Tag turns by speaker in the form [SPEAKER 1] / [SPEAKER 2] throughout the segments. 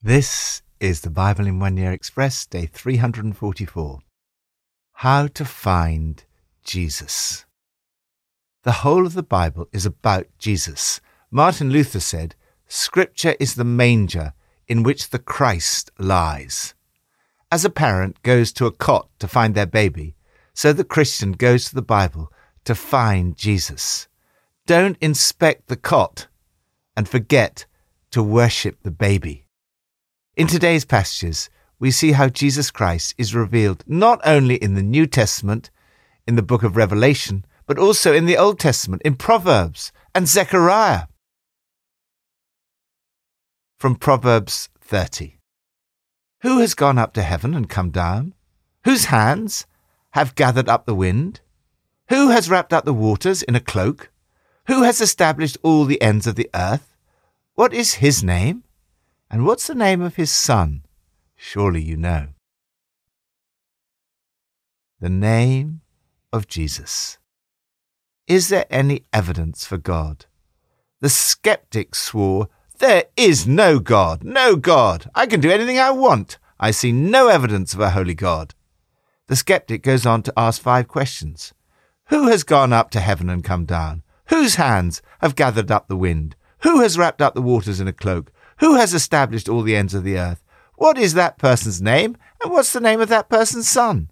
[SPEAKER 1] This is the Bible in One Year Express, day 344. How to find Jesus. The whole of the Bible is about Jesus. Martin Luther said, Scripture is the manger in which the Christ lies. As a parent goes to a cot to find their baby, so the Christian goes to the Bible to find Jesus. Don't inspect the cot and forget to worship the baby. In today's passages, we see how Jesus Christ is revealed not only in the New Testament, in the book of Revelation, but also in the Old Testament, in Proverbs and Zechariah. From Proverbs 30 Who has gone up to heaven and come down? Whose hands have gathered up the wind? Who has wrapped up the waters in a cloak? Who has established all the ends of the earth? What is his name? And what's the name of his son? Surely you know. The name of Jesus. Is there any evidence for God? The skeptic swore, There is no God, no God. I can do anything I want. I see no evidence of a holy God. The skeptic goes on to ask five questions. Who has gone up to heaven and come down? Whose hands have gathered up the wind? Who has wrapped up the waters in a cloak? Who has established all the ends of the earth? What is that person's name? And what's the name of that person's son?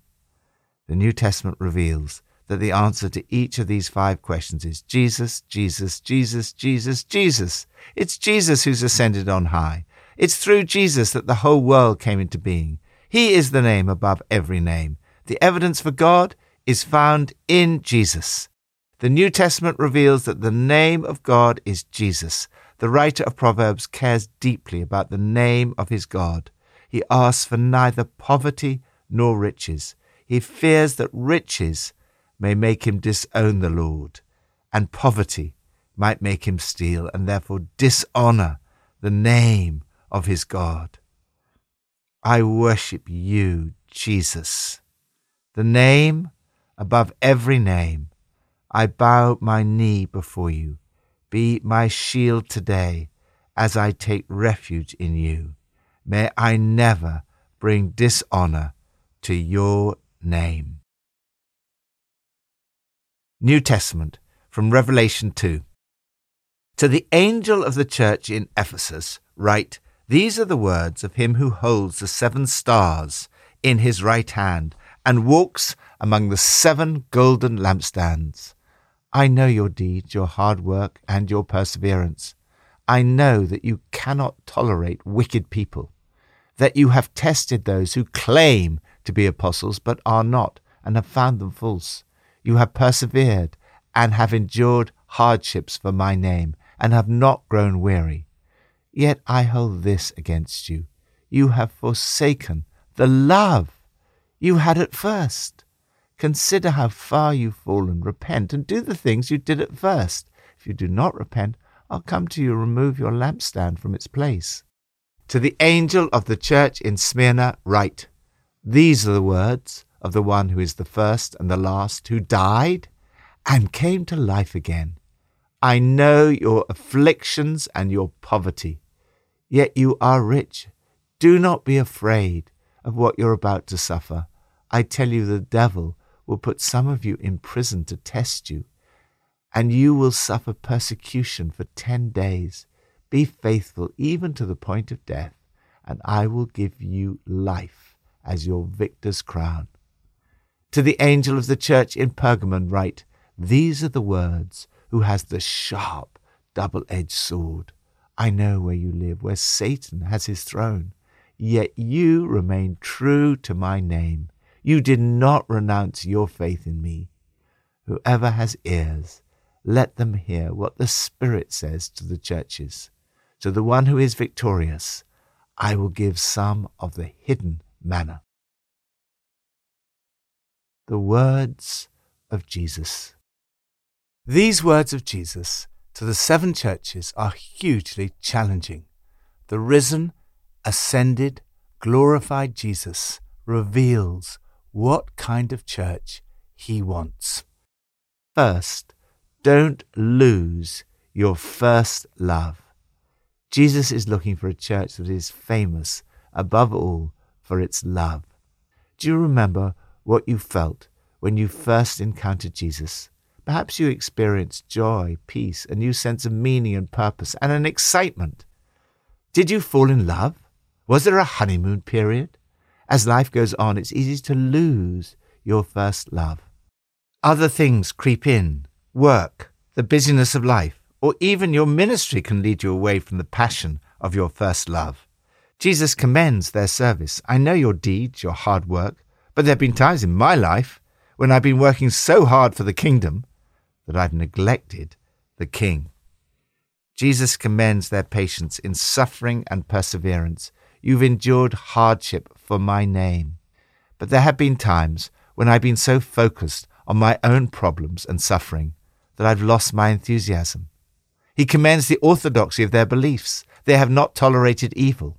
[SPEAKER 1] The New Testament reveals that the answer to each of these five questions is Jesus, Jesus, Jesus, Jesus, Jesus. It's Jesus who's ascended on high. It's through Jesus that the whole world came into being. He is the name above every name. The evidence for God is found in Jesus. The New Testament reveals that the name of God is Jesus. The writer of Proverbs cares deeply about the name of his God. He asks for neither poverty nor riches. He fears that riches may make him disown the Lord, and poverty might make him steal and therefore dishonor the name of his God. I worship you, Jesus, the name above every name I bow my knee before you. Be my shield today as I take refuge in you. May I never bring dishonor to your name. New Testament from Revelation 2. To the angel of the church in Ephesus, write, These are the words of him who holds the seven stars in his right hand and walks among the seven golden lampstands. I know your deeds, your hard work, and your perseverance. I know that you cannot tolerate wicked people, that you have tested those who claim to be apostles but are not, and have found them false. You have persevered and have endured hardships for my name, and have not grown weary. Yet I hold this against you. You have forsaken the love you had at first. Consider how far you've fallen. Repent and do the things you did at first. If you do not repent, I'll come to you and remove your lampstand from its place. To the angel of the church in Smyrna, write These are the words of the one who is the first and the last, who died and came to life again. I know your afflictions and your poverty, yet you are rich. Do not be afraid of what you're about to suffer. I tell you, the devil will put some of you in prison to test you, and you will suffer persecution for ten days. Be faithful even to the point of death, and I will give you life as your victor's crown. To the angel of the church in Pergamon write, These are the words who has the sharp, double edged sword. I know where you live, where Satan has his throne. Yet you remain true to my name you did not renounce your faith in me. Whoever has ears, let them hear what the Spirit says to the churches. To the one who is victorious, I will give some of the hidden manna. The words of Jesus. These words of Jesus to the seven churches are hugely challenging. The risen, ascended, glorified Jesus reveals what kind of church he wants. First, don't lose your first love. Jesus is looking for a church that is famous, above all, for its love. Do you remember what you felt when you first encountered Jesus? Perhaps you experienced joy, peace, a new sense of meaning and purpose, and an excitement. Did you fall in love? Was there a honeymoon period? As life goes on, it's easy to lose your first love. Other things creep in work, the busyness of life, or even your ministry can lead you away from the passion of your first love. Jesus commends their service. I know your deeds, your hard work, but there have been times in my life when I've been working so hard for the kingdom that I've neglected the king. Jesus commends their patience in suffering and perseverance. You've endured hardship for my name. But there have been times when I've been so focused on my own problems and suffering that I've lost my enthusiasm. He commends the orthodoxy of their beliefs. They have not tolerated evil.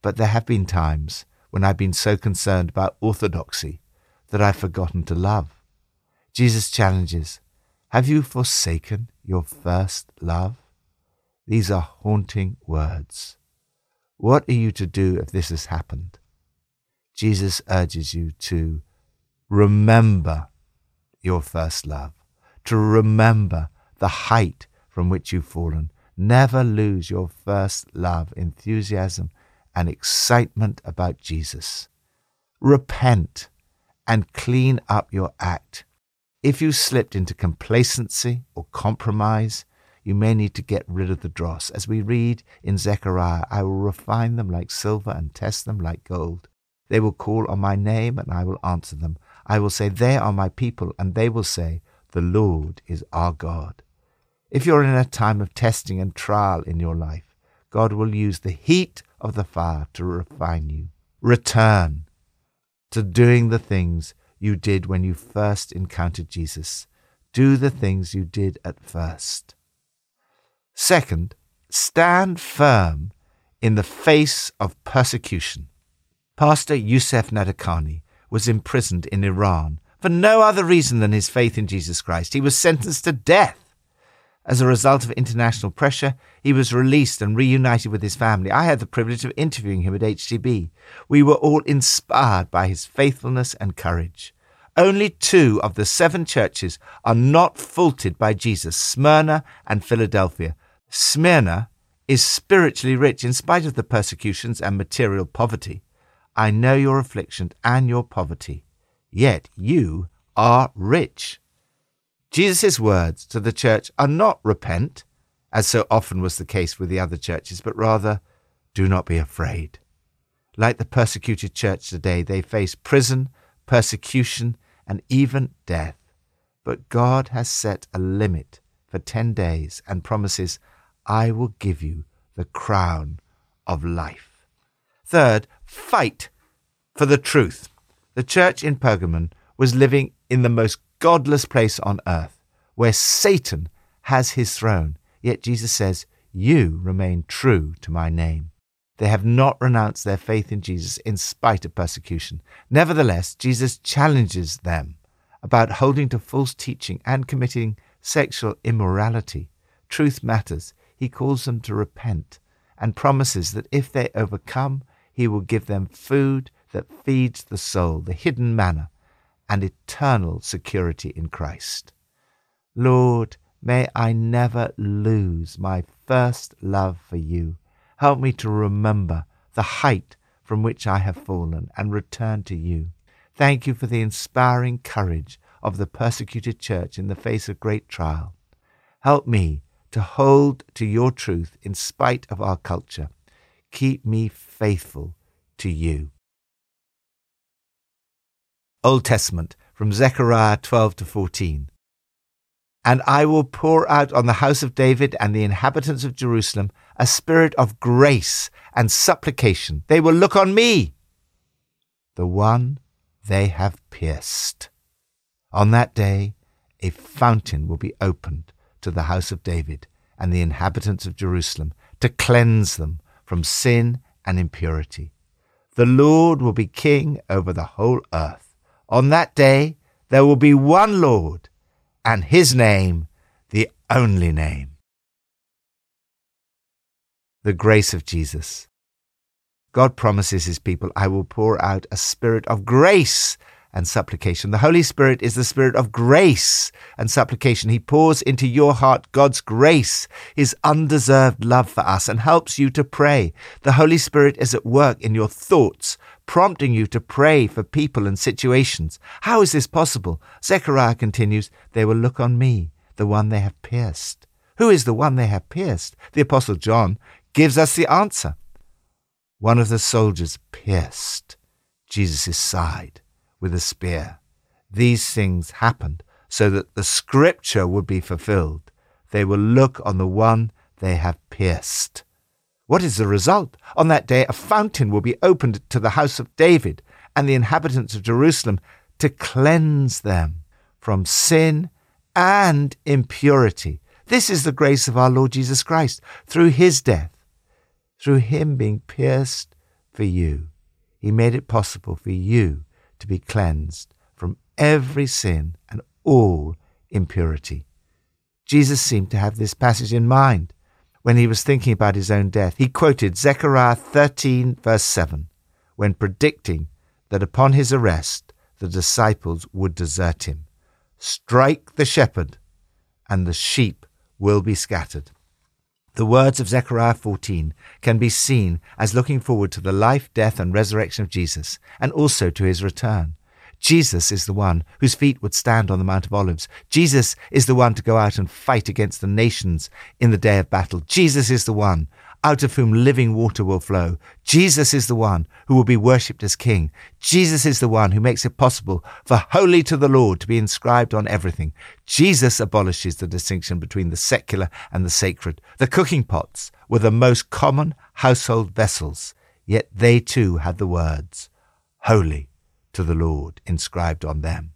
[SPEAKER 1] But there have been times when I've been so concerned about orthodoxy that I've forgotten to love. Jesus challenges Have you forsaken your first love? These are haunting words. What are you to do if this has happened? Jesus urges you to remember your first love, to remember the height from which you've fallen. Never lose your first love, enthusiasm, and excitement about Jesus. Repent and clean up your act. If you slipped into complacency or compromise, you may need to get rid of the dross. As we read in Zechariah, I will refine them like silver and test them like gold. They will call on my name and I will answer them. I will say, They are my people, and they will say, The Lord is our God. If you're in a time of testing and trial in your life, God will use the heat of the fire to refine you. Return to doing the things you did when you first encountered Jesus. Do the things you did at first. Second, stand firm in the face of persecution. Pastor Youssef Nadarkhani was imprisoned in Iran for no other reason than his faith in Jesus Christ. He was sentenced to death. As a result of international pressure, he was released and reunited with his family. I had the privilege of interviewing him at HTB. We were all inspired by his faithfulness and courage. Only two of the seven churches are not faulted by Jesus Smyrna and Philadelphia. Smyrna is spiritually rich in spite of the persecutions and material poverty. I know your affliction and your poverty, yet you are rich. Jesus' words to the church are not repent, as so often was the case with the other churches, but rather, do not be afraid. Like the persecuted church today, they face prison, persecution, and even death. But God has set a limit for ten days and promises, I will give you the crown of life. Third, fight for the truth. The church in Pergamon was living in the most godless place on earth, where Satan has his throne. Yet Jesus says, You remain true to my name. They have not renounced their faith in Jesus in spite of persecution. Nevertheless, Jesus challenges them about holding to false teaching and committing sexual immorality. Truth matters. He calls them to repent and promises that if they overcome, he will give them food that feeds the soul, the hidden manna, and eternal security in Christ. Lord, may I never lose my first love for you. Help me to remember the height from which I have fallen and return to you. Thank you for the inspiring courage of the persecuted church in the face of great trial. Help me to hold to your truth in spite of our culture. Keep me faithful to you. Old Testament from Zechariah 12 to 14. And I will pour out on the house of David and the inhabitants of Jerusalem a spirit of grace and supplication. They will look on me, the one they have pierced. On that day, a fountain will be opened to the house of David and the inhabitants of Jerusalem to cleanse them from sin and impurity. The Lord will be king over the whole earth. On that day, there will be one Lord, and his name the only name. the grace of Jesus. God promises his people, I will pour out a spirit of grace and supplication. The Holy Spirit is the spirit of grace and supplication. He pours into your heart God's grace, his undeserved love for us, and helps you to pray. The Holy Spirit is at work in your thoughts, prompting you to pray for people and situations. How is this possible? Zechariah continues, They will look on me, the one they have pierced. Who is the one they have pierced? The Apostle John gives us the answer. One of the soldiers pierced Jesus' side with a spear. These things happened so that the scripture would be fulfilled. They will look on the one they have pierced. What is the result? On that day, a fountain will be opened to the house of David and the inhabitants of Jerusalem to cleanse them from sin and impurity. This is the grace of our Lord Jesus Christ through his death, through him being pierced for you. He made it possible for you to be cleansed from every sin and all impurity. Jesus seemed to have this passage in mind when he was thinking about his own death. He quoted Zechariah 13, verse 7, when predicting that upon his arrest the disciples would desert him. Strike the shepherd, and the sheep will be scattered. The words of Zechariah 14 can be seen as looking forward to the life, death, and resurrection of Jesus, and also to his return. Jesus is the one whose feet would stand on the Mount of Olives. Jesus is the one to go out and fight against the nations in the day of battle. Jesus is the one out of whom living water will flow. Jesus is the one who will be worshipped as King. Jesus is the one who makes it possible for holy to the Lord to be inscribed on everything. Jesus abolishes the distinction between the secular and the sacred. The cooking pots were the most common household vessels, yet they too had the words, Holy to the Lord, inscribed on them.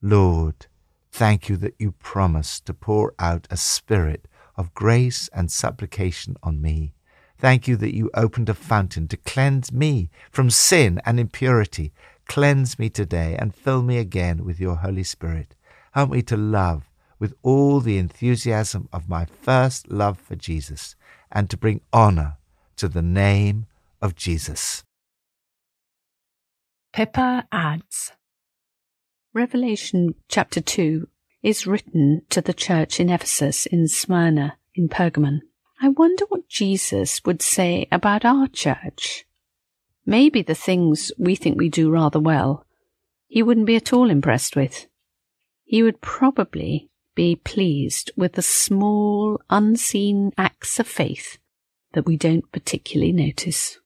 [SPEAKER 1] Lord, thank you that you promised to pour out a spirit of grace and supplication on me. Thank you that you opened a fountain to cleanse me from sin and impurity. Cleanse me today and fill me again with your Holy Spirit. Help me to love with all the enthusiasm of my first love for Jesus and to bring honor to the name of Jesus.
[SPEAKER 2] Pippa adds Revelation chapter 2 is written to the church in Ephesus in Smyrna in Pergamon. I wonder what Jesus would say about our church. Maybe the things we think we do rather well, he wouldn't be at all impressed with. He would probably be pleased with the small, unseen acts of faith that we don't particularly notice.